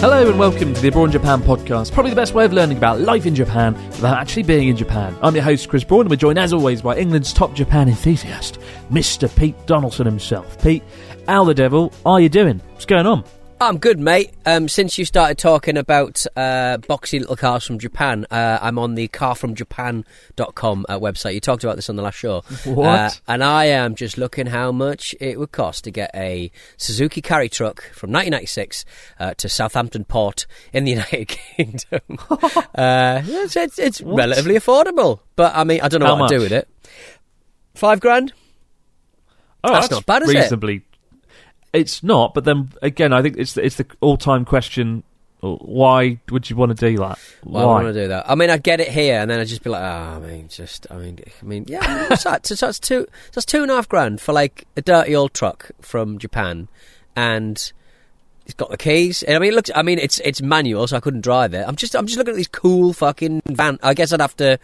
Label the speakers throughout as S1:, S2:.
S1: Hello and welcome to the Abroad in Japan podcast, probably the best way of learning about life in Japan without actually being in Japan. I'm your host, Chris Broad, and we're joined as always by England's top Japan enthusiast, Mr. Pete Donaldson himself. Pete, how the devil are you doing? What's going on?
S2: I'm good, mate. Um, since you started talking about uh, boxy little cars from Japan, uh, I'm on the carfromjapan.com uh, website. You talked about this on the last show.
S1: What?
S2: Uh, and I am just looking how much it would cost to get a Suzuki carry truck from 1996 uh, to Southampton Port in the United Kingdom. uh, it's it's, it's relatively affordable, but I mean, I don't know
S1: How
S2: what to do with it. Five grand?
S1: Oh,
S2: That's not bad, is it?
S1: It's not, but then again, I think it's the, it's the all-time question: uh, Why would you want to do that?
S2: Why
S1: Why?
S2: would I want to do that? I mean, I'd get it here, and then I'd just be like, oh, I mean, just, I mean, I mean, yeah, what's that? So that's two, that's two and a half grand for like a dirty old truck from Japan, and it's got the keys. And I mean, it looks, I mean, it's it's manual, so I couldn't drive it. I'm just, I'm just looking at these cool fucking van. I guess I'd have to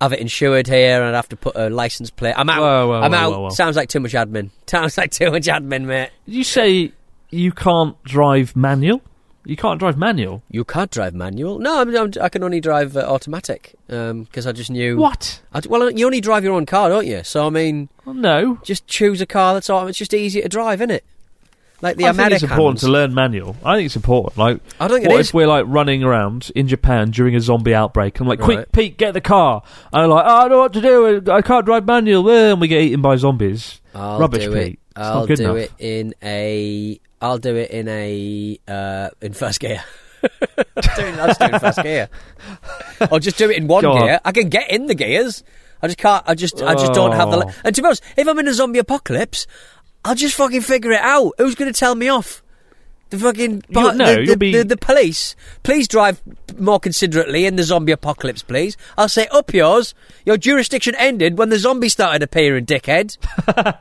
S2: have it insured here, and I'd have to put a license plate. I'm out.
S1: Whoa, whoa,
S2: I'm
S1: whoa,
S2: out. Sounds like too much admin. Sounds like too much admin, mate.
S1: Did you say you can't drive manual? You can't drive manual.
S2: You can't drive manual. No, I'm, I'm, I can only drive uh, automatic because I just knew.
S1: What?
S2: I, well, you only drive your own car, don't you? So I mean,
S1: Well, no.
S2: just choose a car that's. It's just easier to drive, isn't it? Like the
S1: I think
S2: Americans.
S1: it's important to learn manual. I think it's important. Like,
S2: I don't think it
S1: what
S2: is.
S1: if we're like running around in Japan during a zombie outbreak? I'm like, quick,
S2: Right.
S1: Pete, get the car. And I'm like, oh, I don't know what to do. I can't drive manual. Eh, And we get eaten by zombies.
S2: I'll
S1: Rubbish,
S2: do
S1: Pete.
S2: it.
S1: It's
S2: I'll
S1: good
S2: do
S1: enough.
S2: it in a. I'll do it in a uh, in first gear. doing, I'll just do it in first gear. Or just do it in one
S1: Go on.
S2: gear. I can get in the gears. I just can't. I just. I just don't have the.
S1: Oh.
S2: And to be honest, if I'm in a zombie apocalypse, I'll just fucking figure it out. Who's going to tell me off? The fucking
S1: You'll- no,
S2: the, the,
S1: be-
S2: the, the police. Please drive more considerately in the zombie apocalypse, please. I'll say up yours. Your jurisdiction ended when the zombies started appearing, dickhead.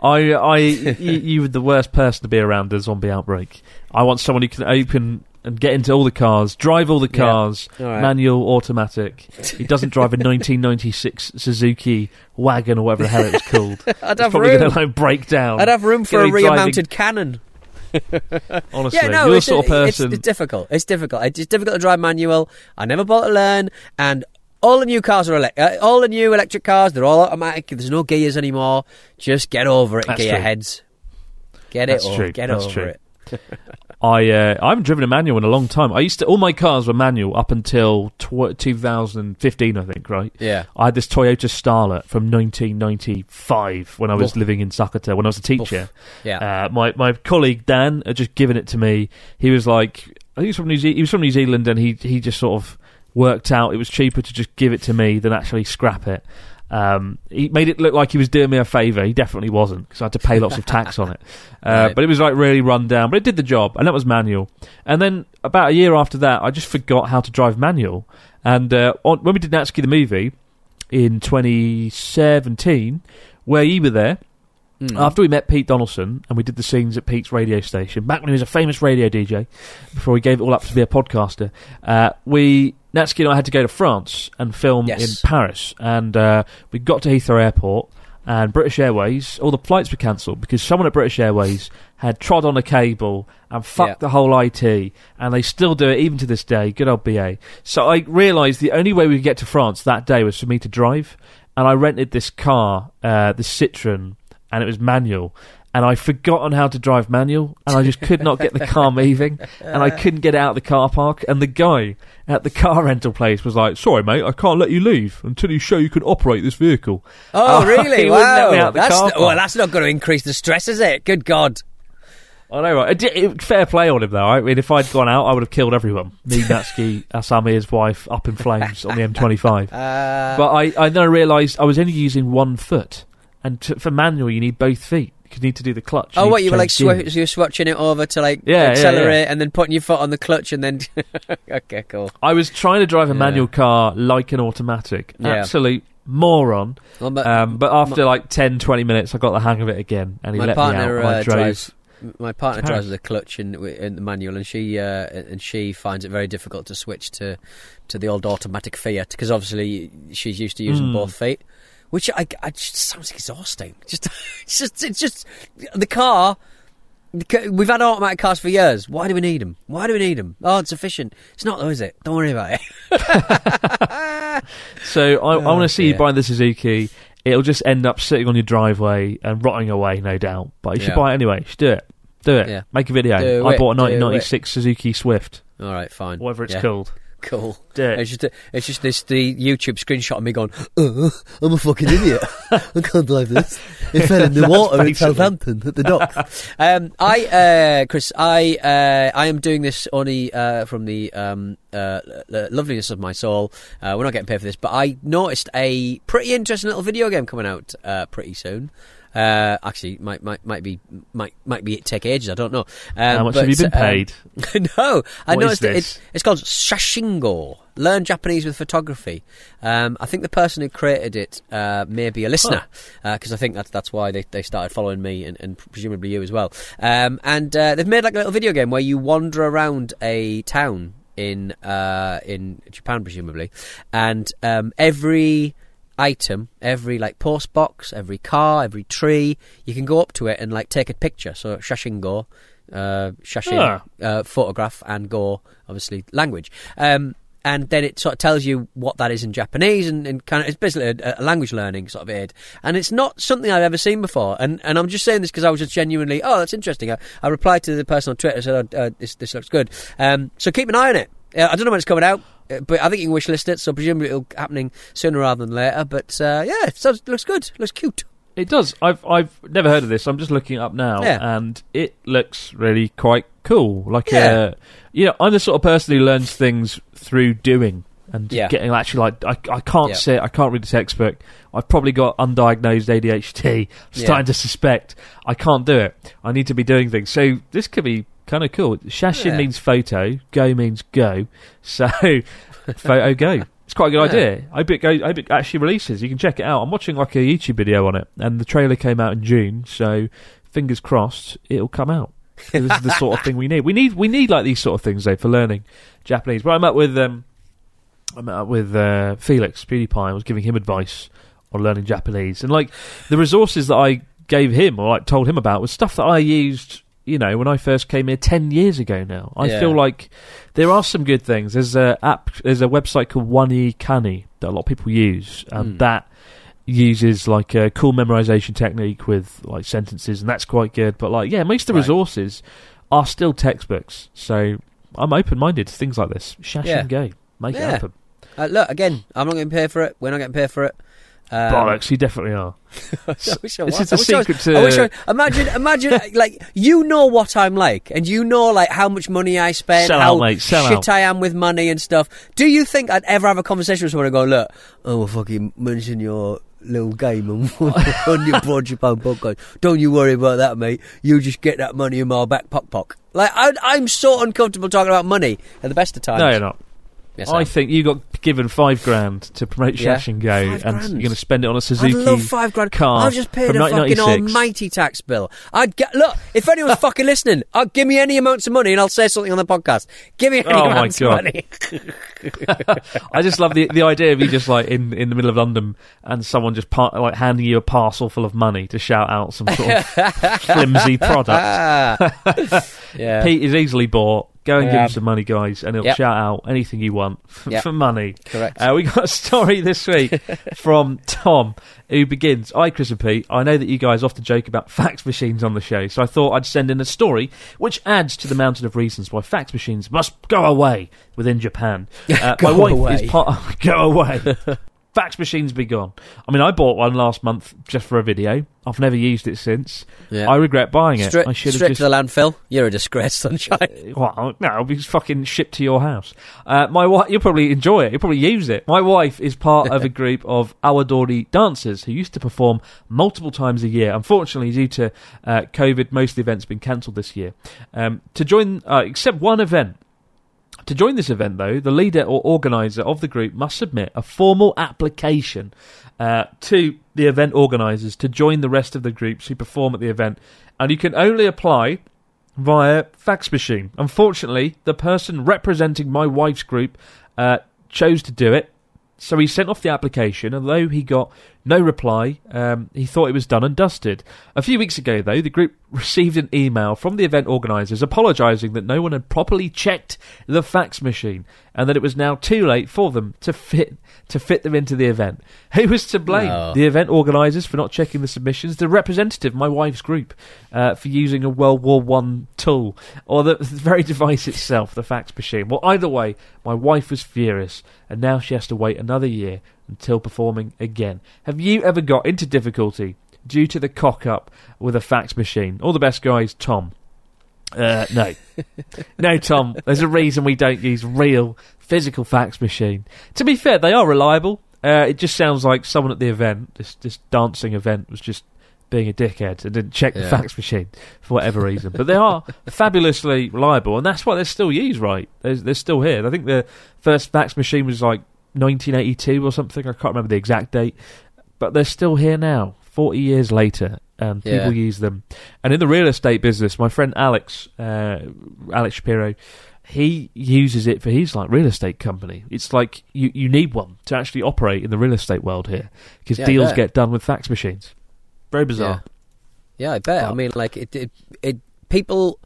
S1: I, I, you, you were the worst person to be around a zombie outbreak. I want someone who can open and get into all the cars, drive all the
S2: Yeah.
S1: cars,
S2: All right.
S1: manual, automatic. He doesn't drive a 1996 Suzuki wagon or whatever the hell it was called.
S2: I'd
S1: It's
S2: have
S1: probably
S2: room.
S1: going to like break down.
S2: I'd have room for a
S1: Gonna be
S2: rear
S1: driving-
S2: mounted cannon.
S1: Honestly,
S2: Yeah, no,
S1: you're the
S2: it's,
S1: sort of person.
S2: It's, difficult. It's difficult. It's difficult to drive manual. I never bought to learn, and all the new cars are uh, all the new electric cars. They're all automatic. There's no gears anymore. Just get over it,
S1: That's
S2: gear
S1: true.
S2: heads. Get
S1: That's
S2: it over.
S1: true.
S2: Get
S1: That's
S2: over
S1: true.
S2: it.
S1: I uh, I haven't driven a manual in a long time. I used to all my cars were manual up until tw- 2015, I think. Right?
S2: Yeah.
S1: I had this Toyota Starlet from 1995 when I was
S2: Oof.
S1: living in Sakata when I was a teacher.
S2: Yeah.
S1: Uh, my my colleague Dan had just given it to me. He was like, I think he was from New Ze- he was from New Zealand, and he he just sort of worked out it was cheaper to just give it to me than actually scrap it. Um, he made it look like he was doing me a favour. He definitely wasn't because I had to pay lots of tax on it. Uh,
S2: Right.
S1: But it was like really run down. But it did the job, and that was manual. And then about a year after that, I just forgot how to drive manual. And uh, on, when we did Natsuki the movie in 2017, where you were there,
S2: Mm.
S1: after we met Pete Donaldson and we did the scenes at Pete's radio station, back when he was a famous radio DJ, before he gave it all up to be a podcaster, uh, we Natsuki and I had to go to France and film
S2: Yes.
S1: in Paris, and uh, we got to Heathrow Airport. And British Airways, all the flights were cancelled because someone at British Airways had trod on a cable and fucked
S2: Yeah.
S1: the whole IT, and they still do it even to this day. Good old BA. So I realised the only way we could get to France that day was for me to drive, and I rented this car, uh, this Citroen, and it was manual. And I'd forgotten how to drive manual, and I just could not get the car moving, and I couldn't get out of the car park. And the guy at the car rental place was like, "Sorry, mate, I can't let you leave until you show you can operate this vehicle."
S2: Oh,
S1: Uh,
S2: really?
S1: he wouldn't let me
S2: wow. That's not- well, that's not going to increase the stress, is it? Good God.
S1: I know, right? It it- fair play on him, though. I mean, if I'd gone out, I would have killed everyone. Me, Natsuki, Asami, his wife, up in flames on the M25.
S2: Uh,
S1: but I, I then realised I was only using one foot, and to, for manual, you need both feet. You need to do the clutch.
S2: oh, what, you were like sw- so you were swatching it over to like
S1: Yeah, yeah,
S2: accelerate
S1: yeah.
S2: and then putting your foot on the clutch and then. okay, cool.
S1: I was trying to drive a
S2: Yeah.
S1: manual car like an automatic.
S2: Yeah.
S1: Absolute moron.
S2: Well, but
S1: Um, but after like 10, 20 minutes, I got the hang of it again, and he
S2: my
S1: let
S2: partner
S1: me out.
S2: Uh, drives. My partner drives with a clutch in, in the manual, and she uh, and she finds it very difficult to switch to to the old automatic Fiat because obviously she's used to using
S1: Mm.
S2: both feet, which I, I just sounds exhausting. Just it's just it's just the car. We've had automatic cars for years. Why do we need them? Why do we need them? Oh, it's efficient. It's not though, is it? Don't worry about it.
S1: So I, I want
S2: Oh,
S1: to see you buy the Suzuki. It'll just end up sitting on your driveway and rotting away, no doubt. But you should
S2: Yeah.
S1: buy it anyway. You should do it. Do it.
S2: Yeah.
S1: Make a video.
S2: Do
S1: I
S2: it,
S1: bought a
S2: do
S1: 1996 Suzuki Swift,
S2: All right, fine.
S1: whatever it's
S2: Yeah.
S1: called.
S2: Cool. It's just it's just this the YouTube screenshot of me going, uh, I'm a fucking idiot. I can't believe this. It fell in the water in Southampton at the dock. um, I, uh, Chris, I uh, I am doing this only uh, from the um, uh, loveliness of my soul. Uh, we're not getting paid for this, but I noticed a pretty interesting little video game coming out uh, pretty soon. Uh, actually, might might might be might might be take ages. I don't know. Um,
S1: How much
S2: but,
S1: have you been
S2: um,
S1: paid?
S2: no, I
S1: What is
S2: noticed it,
S1: this?
S2: it's it's called Shashingo. Learn Japanese with photography. Um, I think the person who created it uh, may be a listener because I think that's that's why they, they started following me and, and presumably you as well. Um, and uh, they've made like a little video game where you wander around a town in uh, in Japan presumably, and um, every item, every like post box, every car, every tree, you can go up to it and like take a picture. So Shashingo, uh, Shashin,
S1: Ah.
S2: uh, photograph, and Go, obviously language. Um, and then it sort of tells you what that is in Japanese, and, and kind of it's basically a, a language learning sort of aid. And it's not something I've ever seen before. And and I'm just saying this because I was just genuinely, oh, that's interesting. I, I replied to the person on Twitter and said, oh, uh, this this looks good. Um, so keep an eye on it. Uh, I don't know when it's coming out. uh, But I think you can wish list it, so presumably it'll be happening sooner rather than later. But uh, yeah, it sounds, looks good, looks cute.
S1: It does. I've I've never heard of this. I'm just looking it up now,
S2: Yeah.
S1: and it looks really quite cool. Like,
S2: Yeah.
S1: uh, you know, I'm the sort of person who learns things through doing and
S2: Yeah.
S1: getting actually like I I can't
S2: Yeah.
S1: sit, I can't read a textbook. I've probably got undiagnosed ADHD.
S2: Yeah.
S1: Starting to suspect I can't do it. I need to be doing things. So this could be kind of cool. Shashin
S2: Yeah.
S1: means photo, go means go. So photo go. It's quite a good
S2: Yeah.
S1: idea. I hope, it go, I it actually releases. You can check it out. I'm watching like a YouTube video on it, and the trailer came out in June. So fingers crossed, it'll come out. this is the sort of thing we need. We need we need like these sort of things though for learning Japanese. But I met with um, I met up with uh, Felix PewDiePie. I was giving him advice on learning Japanese, and like the resources that I gave him or like told him about was stuff that I used. You know, when I first came here ten years ago now, I
S2: Yeah.
S1: feel like there are some good things. There's a app, there's a website called One E Kani that a lot of people use, and
S2: Hmm.
S1: that uses like a cool memorization technique with like sentences, and that's quite good. But like, yeah, most of the
S2: Right.
S1: resources are still textbooks, so I'm open-minded to things like this. Shash
S2: Yeah.
S1: and go, make
S2: Yeah.
S1: it happen.
S2: Uh, look, again, I'm not getting paid for it. We're not getting paid for it. Um,
S1: Bollocks, you definitely are.
S2: I wish I
S1: This is the
S2: I wish I was-
S1: secret to-
S2: I wish I, imagine, imagine, like you know what I'm like, and you know like how much money I spend,
S1: Sell
S2: how
S1: out, mate,
S2: shit
S1: out.
S2: I am with money and stuff. Do you think I'd ever have a conversation with someone and go, "Look, I will fucking mention your little game on, on your Broad Japan podcast. Don't you worry about that, mate. You just get that money in my back pock pock." Like I, I'm so uncomfortable talking about money at the best of times.
S1: No, you're not.
S2: Yes,
S1: I think you got given five grand to promote
S2: Yeah.
S1: Shashingo,
S2: Five
S1: and
S2: grand.
S1: you're going to spend it on a Suzuki.
S2: I'd love five grand.
S1: car
S2: I've just paid a fucking almighty tax bill. I'd get look if anyone's fucking listening. I'll give me any amounts of money and I'll say something on the podcast. Give me any
S1: Oh
S2: amounts of money.
S1: I just love the the idea of you just like in, in the middle of London and someone just par- like handing you a parcel full of money to shout out some sort of flimsy product.
S2: Ah. yeah.
S1: Pete is easily bought. Go and give
S2: Yeah.
S1: him some money, guys, and he'll
S2: Yep.
S1: shout out anything you want
S2: Yep.
S1: for money.
S2: Correct.
S1: Uh, we got a story this week from Tom, who begins I, Chris and Pete. I know that you guys often joke about fax machines on the show, so I thought I'd send in a story which adds to the mountain of reasons why fax machines must go away within Japan. Uh,
S2: Go
S1: my wife
S2: away.
S1: is part. go away. Fax machines be gone. I mean, I bought one last month just for a video. I've never used it since.
S2: Yeah.
S1: I regret buying it.
S2: Straight,
S1: I should have just
S2: to the landfill. You're a disgrace, sunshine.
S1: well, no, it'll be fucking shipped to your house. Uh, my wife, you'll probably enjoy it. You'll probably use it. My wife is part of a group of Awa Odori dancers who used to perform multiple times a year. Unfortunately, due to uh, COVID, most of the events have been cancelled this year. Um, to join, uh, except one event. To join this event, though, the leader or organizer of the group must submit a formal application uh, to the event organizers to join the rest of the groups who perform at the event. And you can only apply via fax machine. Unfortunately, the person representing my wife's group uh, chose to do it. So he sent off the application, although he got no reply, um, he thought it was done and dusted. A few weeks ago, though, the group received an email from the event organisers apologising that no one had properly checked the fax machine and that it was now too late for them to fit to fit them into the event. Who was to blame?
S2: No.
S1: The event organisers for not checking the submissions, the representative, my wife's group, uh, for using a World War One tool, or the, the very device itself, the fax machine. Well, either way, my wife was furious, and now she has to wait another year until performing again. Have you ever got into difficulty due to the cock up with a fax machine? All the best, guys. Tom. Uh, no. no, Tom. There's a reason we don't use real physical fax machine. To be fair, they are reliable. Uh, it just sounds like someone at the event, this this dancing event, was just being a dickhead and didn't check the
S2: Yeah.
S1: fax machine for whatever reason. But they are fabulously reliable, and that's why they're still used. Right? They're, they're still here. I think the first fax machine was like 1982 or something. I can't remember the exact date, but they're still here now, 40 years later, and
S2: Yeah.
S1: people use them. And in the real estate business, my friend Alex, uh, Alex Shapiro, he uses it for his like real estate company. It's like you, you need one to actually operate in the real estate world here because
S2: Yeah,
S1: deals get done with fax machines. Very bizarre.
S2: Yeah, I bet. I mean, like it, it, it. People,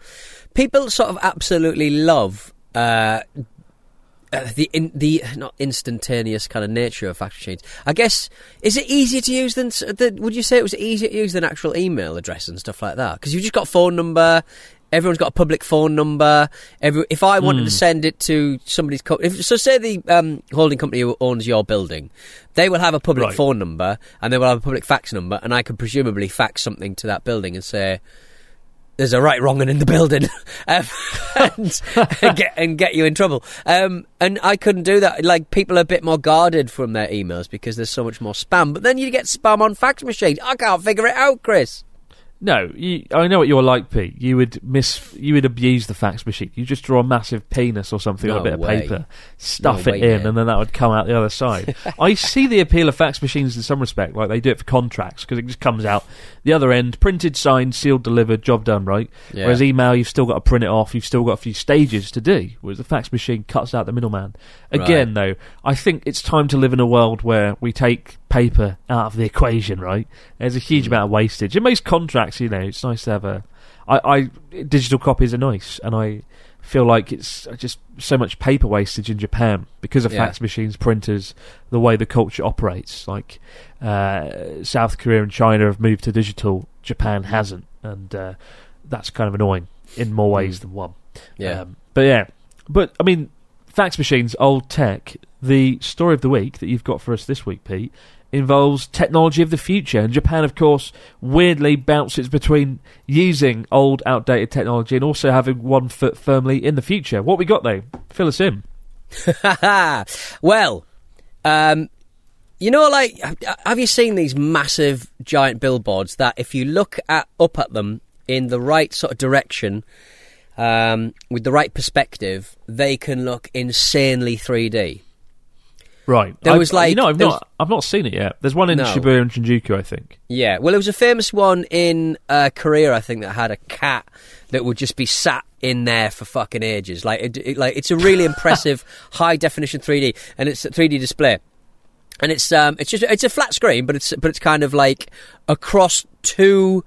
S2: people sort of absolutely love uh, uh, the in, the not instantaneous kind of nature of fax machines. I guess is it easier to use than? The, would you say it was easier to use than actual email address and stuff like that? Because you've just got a phone number. Everyone's got a public phone number. Every, if I wanted
S1: Hmm.
S2: to send it to somebody's co- if, so say the um, holding company who owns your building, they will have a public
S1: Right.
S2: phone number and they will have a public fax number, and I could presumably fax something to that building and say, "There's a right wrong in the building," um, and, and get and get you in trouble. Um, and I couldn't do that. Like people are a bit more guarded from their emails because there's so much more spam. But then you get spam on fax machine. I can't figure it out, Chris.
S1: No, you, I know what you're like, Pete. You would miss, you would abuse the fax machine. You just draw a massive penis or something on a
S2: No
S1: bit of paper, stuff
S2: No
S1: it
S2: way,
S1: in,
S2: mate.
S1: and then that would come out the other side. I see the appeal of fax machines in some respect, like they do it for contracts because it just comes out the other end, printed, signed, sealed, delivered, job done, right?
S2: Yeah.
S1: Whereas email, you've still got to print it off. You've still got a few stages to do. Whereas the fax machine cuts out the middleman. Again, though, I think it's time to live in a world where we take paper out of the equation. Right? There's a huge
S2: Hmm.
S1: amount of wastage in most contracts. You know, it's nice to have a. I, I digital copies are nice, and I feel like it's just so much paper wastage in Japan because of
S2: Yeah.
S1: fax machines, printers, the way the culture operates. Like uh, South Korea and China have moved to digital, Japan hasn't, and uh, that's kind of annoying in more ways than one.
S2: Yeah.
S1: Um, but yeah, but I mean, fax machines, old tech. The story of the week that you've got for us this week, Pete, involves technology of the future. And Japan, of course, weirdly bounces between using old, outdated technology and also having one foot firmly in the future. What we got though? Fill us in.
S2: well, um, you know, like, have you seen these massive, giant billboards that if you look at up at them in the right sort of direction, um, with the right perspective, they can look insanely 3D.
S1: Right.
S2: There
S1: I've-
S2: was, like-
S1: you know, I've not,
S2: was-
S1: I've not seen it yet. There's one in
S2: No.
S1: Shibuya and Shinjuku, I think.
S2: Yeah, well, there was a famous one in uh, Korea, I think, that had a cat that would just be sat in there for fucking ages. Like, it, it- like it's a really impressive high definition 3D, and it's a 3D display, and it's um, it's just it's a flat screen, but it's but it's kind of like across two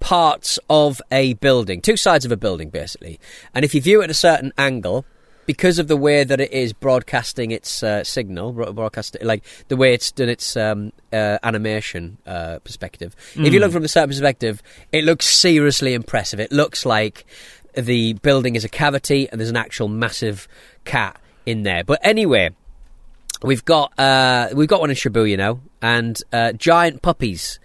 S2: parts of a building, two sides of a building, basically. And if you view it at a certain angle, because of the way that it is broadcasting its uh, signal, bro- broadcast like the way it's done its um, uh, animation uh, perspective. If you look from a certain perspective, it looks seriously impressive. It looks like the building is a cavity and there's an actual massive cat in there. But anyway, we've got uh, we've got one in Shibuya now, and uh, giant puppies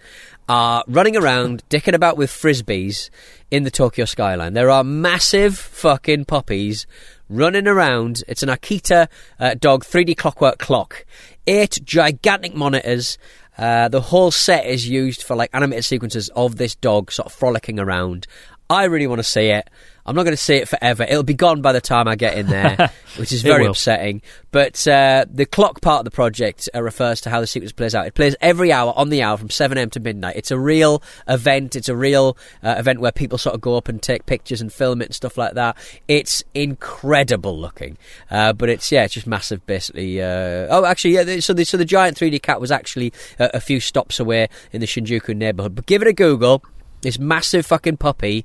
S2: are running around, dicking about with frisbees in the Tokyo skyline. There are massive fucking puppies running around. It's an Akita uh, dog 3D clockwork clock, eight gigantic monitors. Uh, the whole set is used for like animated sequences of this dog sort of frolicking around. I really want to see it. I'm not going to see it forever. It'll be gone by the time I get in there, which is very upsetting. But uh, the clock part of the project uh, refers to how the sequence plays out. It plays every hour on the hour from 7am to midnight. It's a real event. It's a real uh, event where people sort of go up and take pictures and film it and stuff like that. It's incredible looking. Uh, but it's, yeah, it's just massive, basically. Uh, oh, actually, yeah, so the, so the giant 3D cat was actually uh, a few stops away in the Shinjuku neighborhood. But give it a Google. This massive fucking puppy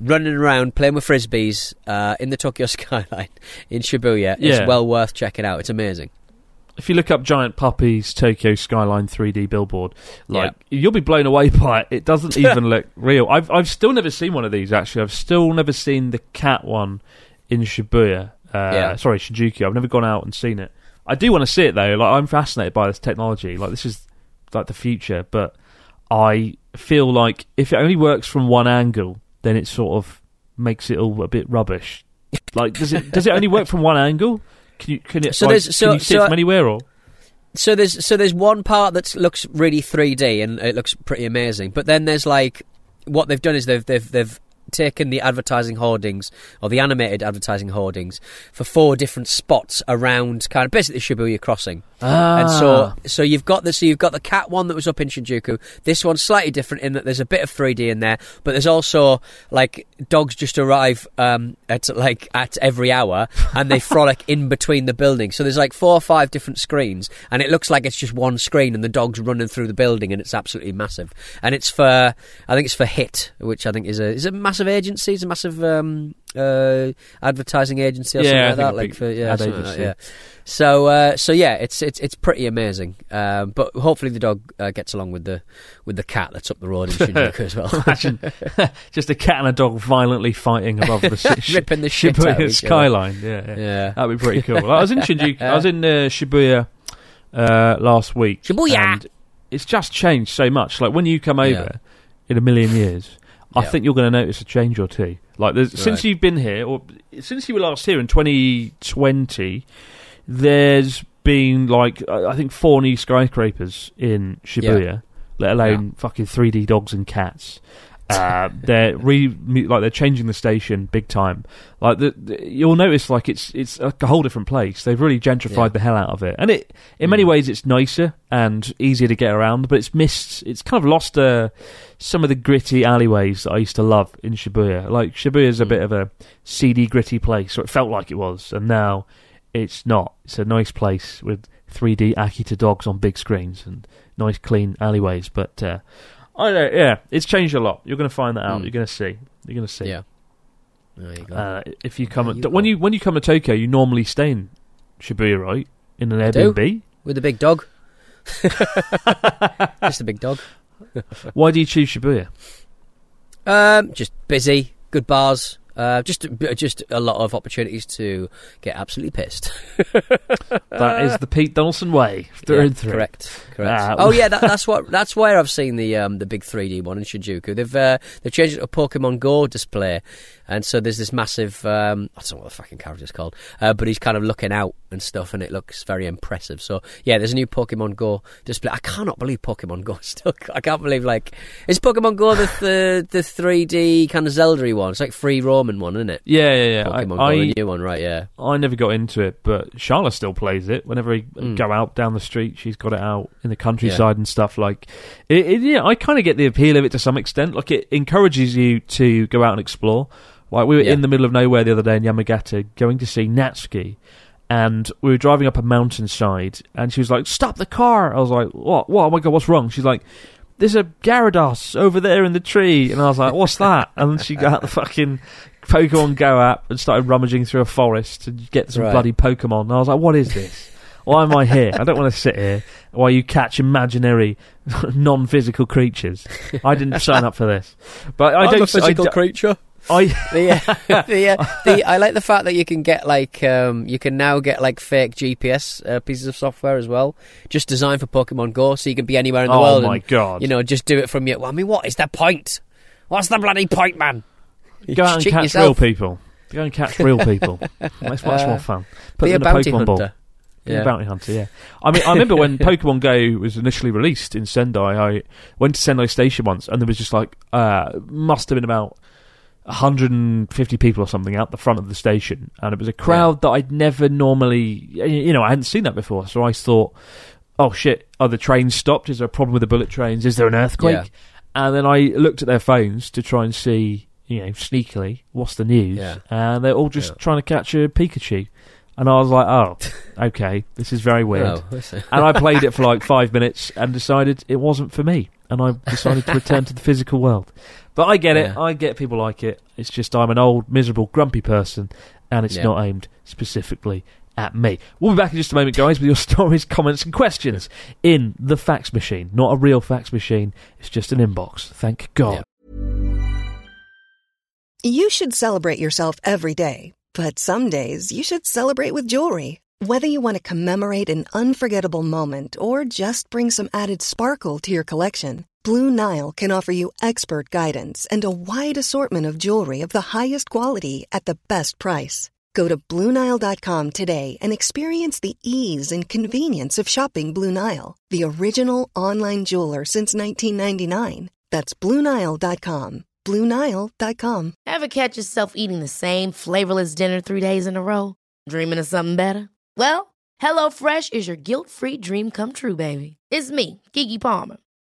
S2: running around playing with frisbees uh, in the Tokyo skyline in Shibuya
S1: Yeah.
S2: is well worth checking out. It's amazing.
S1: if you look up giant puppies Tokyo skyline 3D billboard, like you'll be blown away by it. It doesn't even look real. I've I've still never seen one of these. Actually, I've still never seen the cat one in Shibuya. Uh,
S2: Yeah.
S1: Sorry, Shinjuku. I've never gone out and seen it. I do want to see it though. Like I'm fascinated by this technology. Like this is like the future, but I feel like if it only works from one angle, then it sort of makes it all a bit rubbish. Like does it does it only work from one angle? Can you can it
S2: So
S1: like,
S2: there's- so-
S1: can you see it
S2: so-
S1: from anywhere or
S2: So there's so there's one part that looks really 3D and it looks pretty amazing. But then there's like what they've done is they've they've they've taken the advertising hoardings or the animated advertising hoardings for four different spots around kind of basically Shibuya crossing. And so, so you've got the so you've got the cat one that was up in Shinjuku. This one's slightly different in that there's a bit of 3D in there, but there's also like dogs just arrive um, at like at every hour and they frolic in between the buildings. So there's like four or five different screens, and it looks like it's just one screen, and the dog's running through the building, and it's absolutely massive. And it's for I think it's for Hit, which I think is a is a massive agency, agencies, a massive um, uh, advertising agency or
S1: Yeah,
S2: something like that. Like for yeah, like yeah. So uh, so yeah, it's it's it's pretty amazing. Um, but hopefully the dog uh, gets along with the with the cat that's up the road in Shinjuku as well.
S1: Imagine just a cat and a dog violently fighting above the shi-
S2: Ripping the shit
S1: Shibuya skyline. Yeah, yeah,
S2: yeah.
S1: that'd be pretty cool. I was in Shinjuku. I was in uh, Shibuya uh, last week.
S2: Shibuya!
S1: and it's just changed so much. Like when you come over in a million years, I
S2: Yeah.
S1: think you're going to notice a change or two. Like there's, since you've been here, or since you were last here in 2020, there's been like I I think four new skyscrapers in Shibuya, let alone fucking 3D dogs and cats. Uh, they're re like they're changing the station big time. Like the, the- you'll notice, like it's it's like a whole different place. They've really gentrified
S2: Yeah.
S1: the hell out of it, and it in many
S2: Mm.
S1: ways it's nicer and easier to get around. But it's missed. It's kind of lost uh, some of the gritty alleyways that I used to love in Shibuya. Like Shibuya is a
S2: Mm.
S1: bit of a seedy, gritty place, or it felt like it was, and now it's not. It's a nice place with 3D Akita dogs on big screens and nice, clean alleyways. But uh, I don't. Yeah, it's changed a lot. You're going to find that out.
S2: Mm.
S1: You're going to see. You're going to see.
S2: Yeah. There you go.
S1: Uh, if you come at,
S2: you
S1: when
S2: go.
S1: you when you come to Tokyo, you normally stay in Shibuya, right? In an
S2: do.
S1: Airbnb.
S2: with the big dog. just a big dog.
S1: Why do you choose Shibuya?
S2: Um, just busy, good bars. Uh, just just a lot of opportunities to get absolutely pissed.
S1: That is the Pete Donaldson way through
S2: Yeah,
S1: and through.
S2: Correct. Correct.
S1: Ah,
S2: oh yeah, that, that's what that's where I've seen the um, the big 3D one in Shinjuku. They've uh, they've changed it to a Pokemon Go display, and so there's this massive um, I don't know what the fucking character's called, uh, but he's kind of looking out and stuff, and it looks very impressive. So yeah, there's a new Pokemon Go display. I cannot believe Pokemon Go still. I can't believe like is Pokemon Go the the, the 3D kind of Zelda one? It's like free roaming one, isn't it?
S1: Yeah, yeah, yeah.
S2: Pokemon Go,
S1: I,
S2: the
S1: I,
S2: new one, right? Yeah.
S1: I never got into it, but Charlotte still plays it. Whenever we
S2: Mm.
S1: go out down the street, she's got it out in the countryside and stuff. Like, it, it, yeah, I kind of get the appeal of it to some extent. Like, it encourages you to go out and explore. Like, we were
S2: Yeah.
S1: in the middle of nowhere the other day in Yamagata, going to see Natsuki, and we were driving up a mountainside, and she was like, "Stop the car!" I was like, "What? What? Oh my god, what's wrong?" She's like. there's a Gyarados over there in the tree, and I was like, what's that? And she got out the fucking Pokemon Go app and started rummaging through a forest to get some
S2: Right.
S1: bloody Pokemon. And I was like, what is this? Why am I here? I don't want to sit here while you catch imaginary, non-physical creatures. I didn't sign up for this. But I
S2: I'm
S1: don't.
S2: a physical
S1: I, don't-
S2: creature.
S1: I,
S2: The, uh, the, uh, the, I like the fact that you can get like um, you can now get like fake GPS uh, pieces of software as well, just designed for Pokemon Go, so you can be anywhere in the
S1: oh
S2: world.
S1: my
S2: and,
S1: god!
S2: You know, just do it from your. Well, I mean, what is the point? What's the bloody point, man? You
S1: go out and catch
S2: yourself.
S1: real people. Go and catch real people. That's much more fun. Put
S2: Be a
S1: them in
S2: bounty
S1: Pokemon ball.
S2: hunter.
S1: Be a
S2: Yeah.
S1: bounty hunter, yeah. I mean, I remember when Pokemon Go was initially released in Sendai. I went to Sendai Station once, and there was just like uh, must have been about 150 people or something out the front of the station, and it was a crowd that I'd never normally, you know, I hadn't seen that before. So I thought, oh shit, are the trains stopped? Is there a problem with the bullet trains? Is there an earthquake?
S2: Yeah.
S1: And then I looked at their phones to try and see, you know, sneakily what's the news,
S2: Yeah.
S1: and they're all just
S2: Yeah.
S1: trying to catch a Pikachu. And I was like, oh, okay, this is very weird.
S2: Oh.
S1: And I played it for like five minutes and decided it wasn't for me. And I decided to return to the physical world. But I get it.
S2: Yeah.
S1: I get people like it. It's just I'm an old, miserable, grumpy person, and it's
S2: Yeah.
S1: not aimed specifically at me. We'll be back in just a moment, guys, with your stories, comments, and questions in the fax machine. Not a real fax machine. It's just an inbox. Thank God.
S2: Yeah.
S3: You should celebrate yourself every day, but some days you should celebrate with jewelry. Whether you want to commemorate an unforgettable moment or just bring some added sparkle to your collection, Blue Nile can offer you expert guidance and a wide assortment of jewelry of the highest quality at the best price. Go to BlueNile.com today and experience the ease and convenience of shopping Blue Nile, the original online jeweler since 1999. That's BlueNile.com. BlueNile.com.
S4: Ever catch yourself eating the same flavorless dinner three days in a row? Dreaming of something better? Well, HelloFresh is your guilt-free dream come true, baby. It's me, Keke Palmer.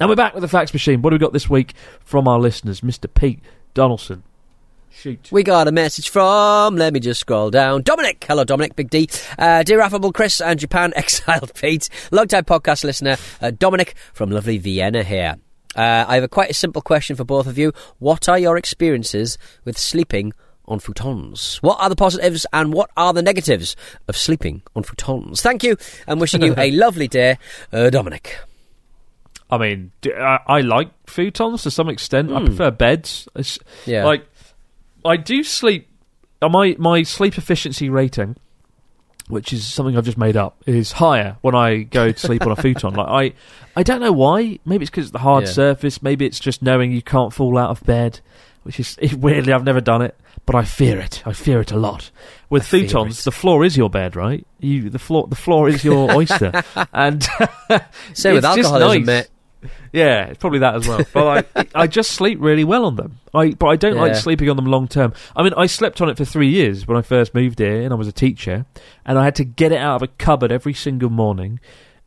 S1: And we're back with the fax machine. What do we got this week from our listeners? Mr. Pete Donaldson. Shoot.
S2: We got a message from, let me just scroll down. Dominic! Hello, Dominic, Big D. Uh, dear affable Chris and Japan exiled Pete. Long-time podcast listener, uh, Dominic from lovely Vienna here. Uh, I have a quite a simple question for both of you. What are your experiences with sleeping on futons? What are the positives and what are the negatives of sleeping on futons? Thank you, and wishing you a lovely day, uh, Dominic.
S1: I mean, I like futons to some extent. I
S2: Hmm.
S1: prefer beds. It's,
S2: Yeah.
S1: Like, I do sleep. uh, My my sleep efficiency rating, which is something I've just made up, is higher when I go to sleep on a futon. Like I, I don't know why. Maybe it's because it's the hard
S2: Yeah.
S1: surface. Maybe it's just knowing you can't fall out of bed, which is weirdly I've never done it, but I fear it. I fear it a lot. With
S2: fear
S1: futons, the floor is your bed, right? You the floor the floor is your oyster, and
S2: Same with alcoholism,
S1: nice.
S2: mate.
S1: Yeah, it's probably that as well. But I, I just sleep really well on them. I, but I don't like sleeping on them long term. I mean, I slept on it for three years when I first moved here, and I was a teacher, and I had to get it out of a cupboard every single morning.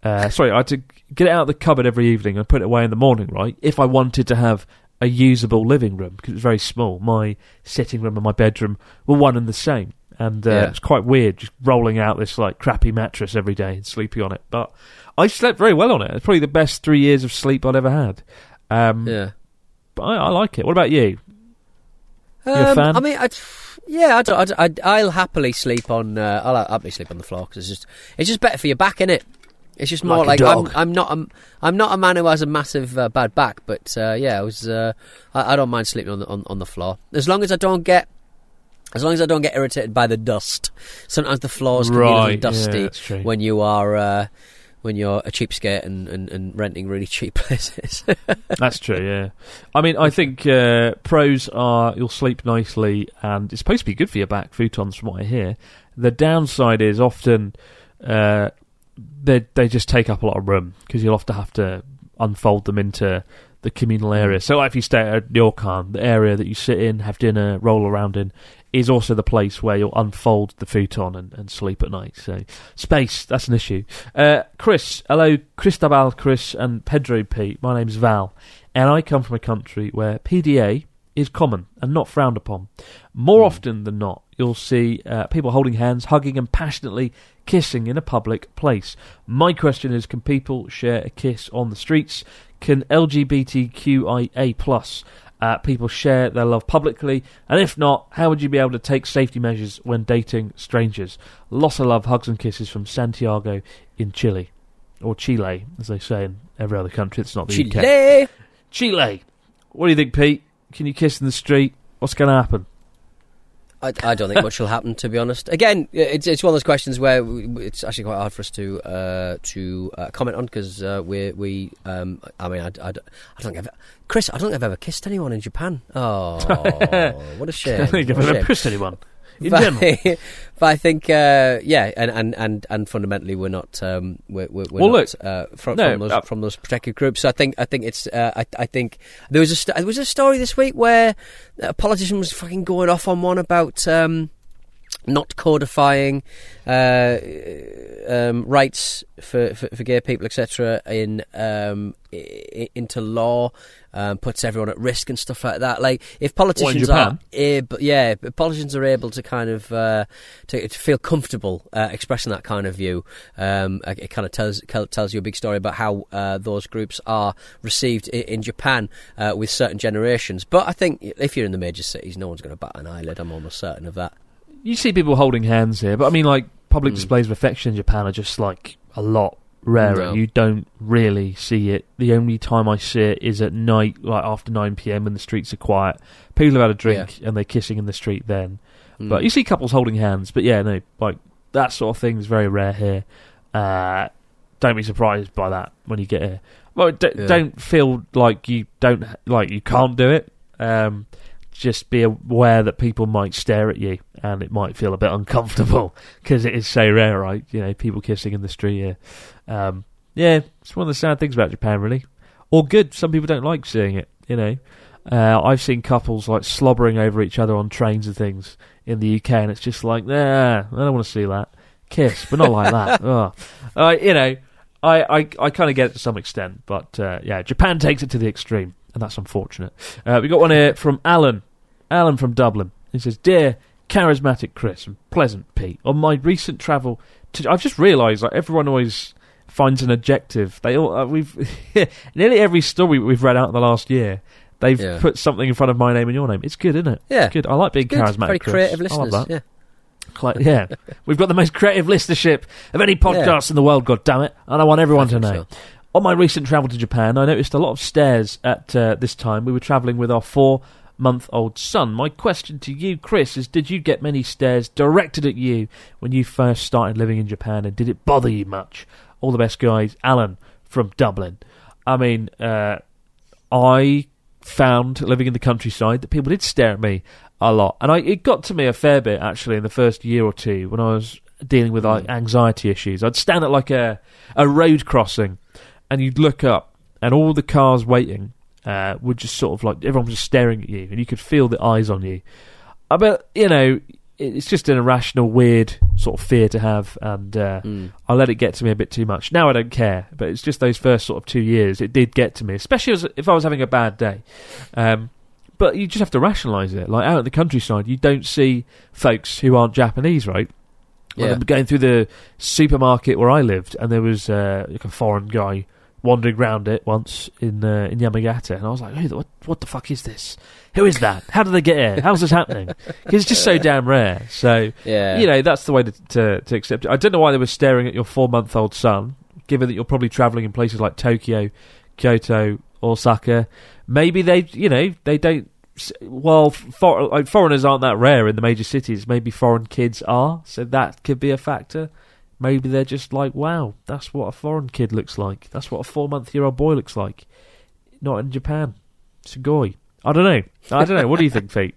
S1: Uh, sorry, I had to get it out of the cupboard every evening and put it away in the morning, right? If I wanted to have a usable living room because it was very small. My sitting room and my bedroom were one and the same, and uh,
S2: Yeah.
S1: it's quite weird just rolling out this like crappy mattress every day and sleeping on it. But I slept very well on it. It's probably the best three years of sleep I'd ever had. Um,
S2: Yeah.
S1: but I, I like it. What about you? You a
S2: Um,
S1: fan?
S2: I mean, I'd, yeah, I'd, I'd, I'd, I'll happily sleep on. Uh, I'll happily sleep on the floor because it's just it's just better for your back, innit? It's just more
S1: Like
S2: like, I'm. I'm not a, I'm not a man who has a massive uh, bad back, but uh, yeah, I was uh, I, I don't mind sleeping on the on, on the floor as long as I don't get as long as I don't get irritated by the dust. Sometimes the floors can be a little dusty
S1: true.
S2: when you are uh, when you're a cheapskate and, and, and renting really cheap places.
S1: That's true, yeah. I mean, I think uh, pros are you'll sleep nicely, and it's supposed to be good for your back, futons, from what I hear. The downside is often uh, they they just take up a lot of room because you'll often have to unfold them into the communal area. So, like if you stay at your ryokan, the area that you sit in, have dinner, roll around in, is also the place where you'll unfold the futon and, and sleep at night. So, space, that's an issue. Uh, Chris, hello, Cristobal, Chris, and Pedro P. My name's Val, and I come from a country where PDA is common and not frowned upon. More often than not, you'll see uh, people holding hands, hugging, and passionately kissing in a public place. My question is: Can people share a kiss on the streets? Can LGBTQIA plus uh, people share their love publicly? And if not, how would you be able to take safety measures when dating strangers? Lots of love, hugs, and kisses from Santiago in Chile, or Chile, as they say in every other country. It's not the UK.
S2: Chile.
S1: Chile. What do you think, Pete? Can you kiss in the street? What's going to happen?
S2: I, I don't think much will happen, to be honest. Again, it's it's one of those questions where we, it's actually quite hard for us to uh, to uh, comment on because uh, we we um, I mean I, I, I don't think I've Chris I don't think I've ever kissed anyone in Japan. Oh, what a shame!
S1: I think I've never kissed anyone. In
S2: but,
S1: general.
S2: but I think, uh, yeah, and, and, and, and fundamentally, we're not um, we're, we're, we're
S1: Well,
S2: not
S1: look,
S2: uh, from,
S1: no,
S2: from those
S1: uh,
S2: from those protected groups. So I think I think it's uh, I, I think there was a st- there was a story this week where a politician was fucking going off on one about. Um, not codifying uh, um, rights for, for, for gay people, etc., in um, i- into law, um, puts everyone at risk and stuff like that. Like if politicians are able, yeah, if politicians are able to kind of uh, to, to feel comfortable uh, expressing that kind of view. Um, it kind of tells tells you a big story about how uh, those groups are received in, in Japan uh, with certain generations. But I think if you're in the major cities, no one's going to bat an eyelid. I'm almost certain of that.
S1: You see people holding hands here, but I mean, like, public displays of affection in Japan are just, like, a lot rarer.
S2: No.
S1: You don't really see it. The only time I see it is at night, like after 9pm when the streets are quiet. People have had a drink and they're kissing in the street then.
S2: Hmm.
S1: But you see couples holding hands, but yeah, no, like, that sort of thing is very rare here. Uh, don't be surprised by that when you get here. Well, d-
S2: Yeah.
S1: don't feel like you don't, like, you can't do it. Um, just be aware that people might stare at you and it might feel a bit uncomfortable because it is so rare, right? You know, people kissing in the street here. Um, yeah, it's one of the sad things about Japan, really. Or good. Some people don't like seeing it, you know. Uh, I've seen couples like slobbering over each other on trains and things in the UK, and it's just like, nah, I don't want to see that. Kiss, but not like that. Ugh. Uh, you know, I, I, I kind of get it to some extent, but uh, yeah, Japan takes it to the extreme, and that's unfortunate. Uh, we got one here from Alan. Alan from Dublin. He says, Dear charismatic Chris and pleasant Pete, on my recent travel to. I've just realised like everyone always finds an adjective. They all. Uh, we've. nearly every story we've read out in the last year. They've
S2: Yeah.
S1: put something in front of my name and your name. It's good, isn't it?
S2: Yeah.
S1: It's good. I like being
S2: Good,
S1: charismatic.
S2: very
S1: Chris.
S2: creative
S1: I
S2: listeners.
S1: love that.
S2: Yeah.
S1: Yeah, we've got the most creative listenership of any podcast
S2: Yeah.
S1: in the world. God damn it! And I want everyone
S2: I
S1: to know.
S2: so.
S1: On my recent travel to Japan, I noticed a lot of stairs at uh, this time. We were travelling with our four-month-old son. My question to you, Chris, is: Did you get many stares directed at you when you first started living in Japan, and did it bother you much? All the best, guys. Alan from Dublin. I mean, uh, I found living in the countryside that people did stare at me a lot, and I it got to me a fair bit actually in the first year or two when I was dealing with like anxiety issues. I'd stand at like a a road crossing, and you'd look up, and all the cars waiting uh, would just sort of like everyone was just staring at you, and you could feel the eyes on you. I bet you know it's just an irrational, weird sort of fear to have, and uh,
S2: Mm.
S1: I let it get to me a bit too much. Now I don't care, but it's just those first sort of two years it did get to me, especially as, if I was having a bad day. Um, but you just have to rationalise it. Like out in the countryside, you don't see folks who aren't Japanese, right? Like,
S2: Yeah.
S1: I'm going through the supermarket where I lived, and there was uh, like a foreign guy wandering around it once in uh, in Yamagata, and I was like, Who what, "What the fuck is this? Who is that? How did they get here? How's this happening?" Because it's just so damn rare. So
S2: Yeah.
S1: you know that's the way to, to to accept it. I don't know why they were staring at your four month old son, given that you're probably travelling in places like Tokyo, Kyoto, Osaka. Maybe they, you know, they don't. Well, for, like foreigners aren't that rare in the major cities. Maybe foreign kids are, so that could be a factor. Maybe they're just like, wow, that's what a foreign kid looks like. That's what a four month year old boy looks like. Not in Japan. Sugoi. I don't know. I don't know. What do you think, Pete?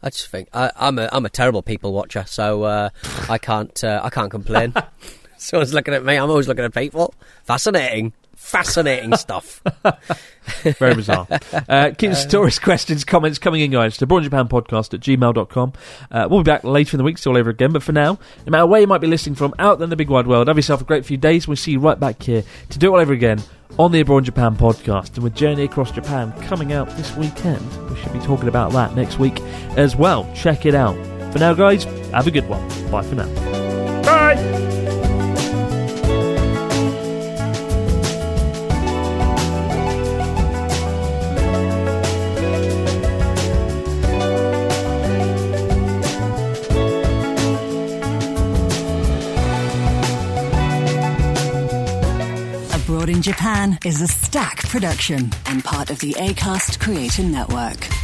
S2: I just think I, I'm a I'm a terrible people watcher, so uh, I can't uh, I can't complain. Someone's looking at me. I'm always looking at people. Fascinating, fascinating stuff.
S1: Very bizarre. Uh, keep the stories, questions, comments coming in, guys, to Abroad Japan Podcast at gmail.com. Uh, we'll be back later in the week, still over again. But for now, no matter where you might be listening from, out there in the big wide world, have yourself a great few days. We'll see you right back here to do it all over again on the Abroad Japan Podcast. And with Journey Across Japan coming out this weekend, we should be talking about that next week as well. Check it out. For now, guys, have a good one. Bye for now. Bye!
S5: Abroad in Japan is a stack production and part of the ACAST Creator Network.